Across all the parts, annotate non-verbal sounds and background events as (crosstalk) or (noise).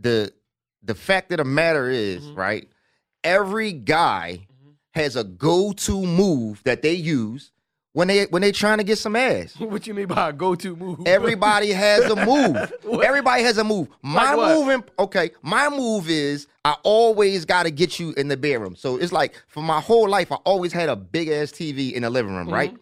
the the fact of the matter is, Mhm. right? Every guy Mhm. has a go-to move that they use when they when they trying to get some ass. (laughs) what you mean by a go-to move? Everybody has a move. (laughs) Everybody has a move. My Like move, in, okay. My move is I always got to get you in the bedroom. So it's like for my whole life, I always had a big ass TV in the living room, right?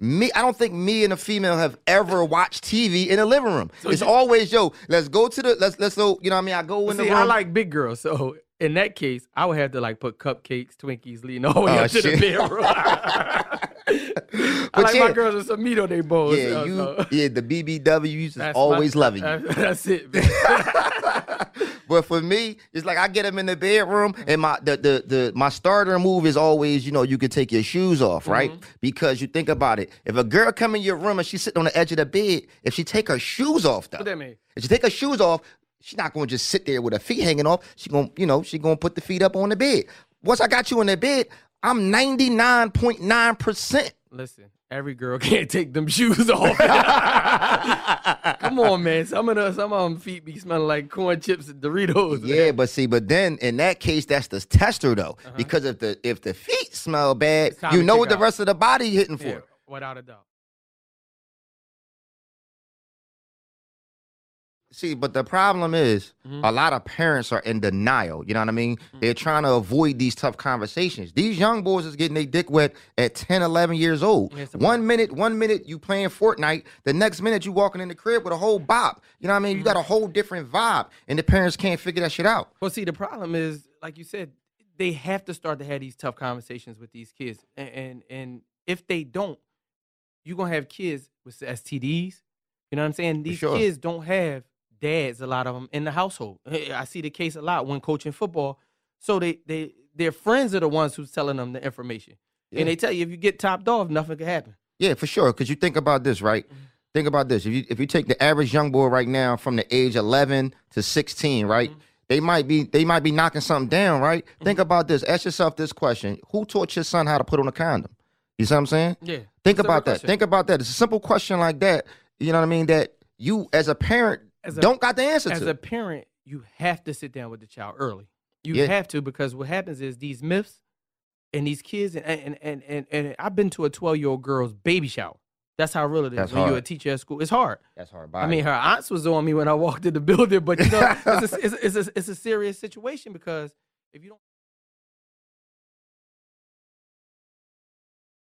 Me, I don't think me and a female have ever watched TV in the living room. it's you- always yo. Let's go to the let's let's go. You know what I mean? I go in the room. I like big girls, so in that case, I would have to like put cupcakes, Twinkies, leading all the way Oh, up to the bedroom. (laughs) I like yeah. my girls with some meat on their bones. yeah, so- you so- yeah the BBWs is always my- loving you. That's, that's it. (laughs) (laughs) But for me, it's like I get them in the bedroom, and my the the, the my starter move is always, you know, you can take your shoes off, right? Mm-hmm. Because you think about it, if a girl come in your room and she's sitting on the edge of the bed, if she take her shoes off, though, what that mean? if she take her shoes off, she's not gonna just sit there with her feet hanging off. She gonna, you know, she gonna put the feet up on the bed. Once I got you in the bed, I'm ninety nine point nine percent. Listen, every girl (laughs) can't take them shoes (laughs) off. Come on, man. Some of the some of them feet be smelling like corn chips and Doritos. Yeah, but see, but then in that case, that's the tester though, Uh-huh. because if the if the feet smell bad, you know what the out. rest of the body hitting for. Yeah, without a doubt. See, but the problem is Mm-hmm. a lot of parents are in denial. You know what I mean? They're trying to avoid these tough conversations. These young boys is getting their dick wet at 10, 11 years old. One minute, one minute you playing Fortnite, the next minute you walking in the crib with a whole bop. You know what I mean? You got a whole different vibe, and the parents can't figure that shit out. Well, see, the problem is, like you said, they have to start to have these tough conversations with these kids, and and, and if they don't, you're gonna have kids with STDs. You know what I'm saying? These sure. kids don't have dads, a lot of them in the household. Eh, (laughs) I see the case a lot when coaching football. So they they their friends are the ones who's telling them the information, Yeah. and they tell you if you get topped off, nothing can happen. Yeah, for sure. Because you think about this, right? Mm-hmm. Think about this. If you if you take the average young boy right now from the age 11 to 16, right? Mm-hmm. They might be they might be knocking something down, right? Think about this. Ask yourself this question: Who taught your son how to put on a condom? You see what I'm saying? Yeah. Think about that. question. Think about that. It's a simple question like that. You know what I mean? That you as a parent As a- don't got the answer as to. a parent, you have to sit down with the child early. You Yeah. have to because what happens is these myths and these kids and and and and, and I've been to a 12 year old girl's baby shower. That's how real it is That's when you're a teacher at school. It's hard. That's hard. I mean, her aunts was on me when I walked in the (laughs) building, but you know, it's, a, it's, a, it's, a, it's a serious situation because if you don't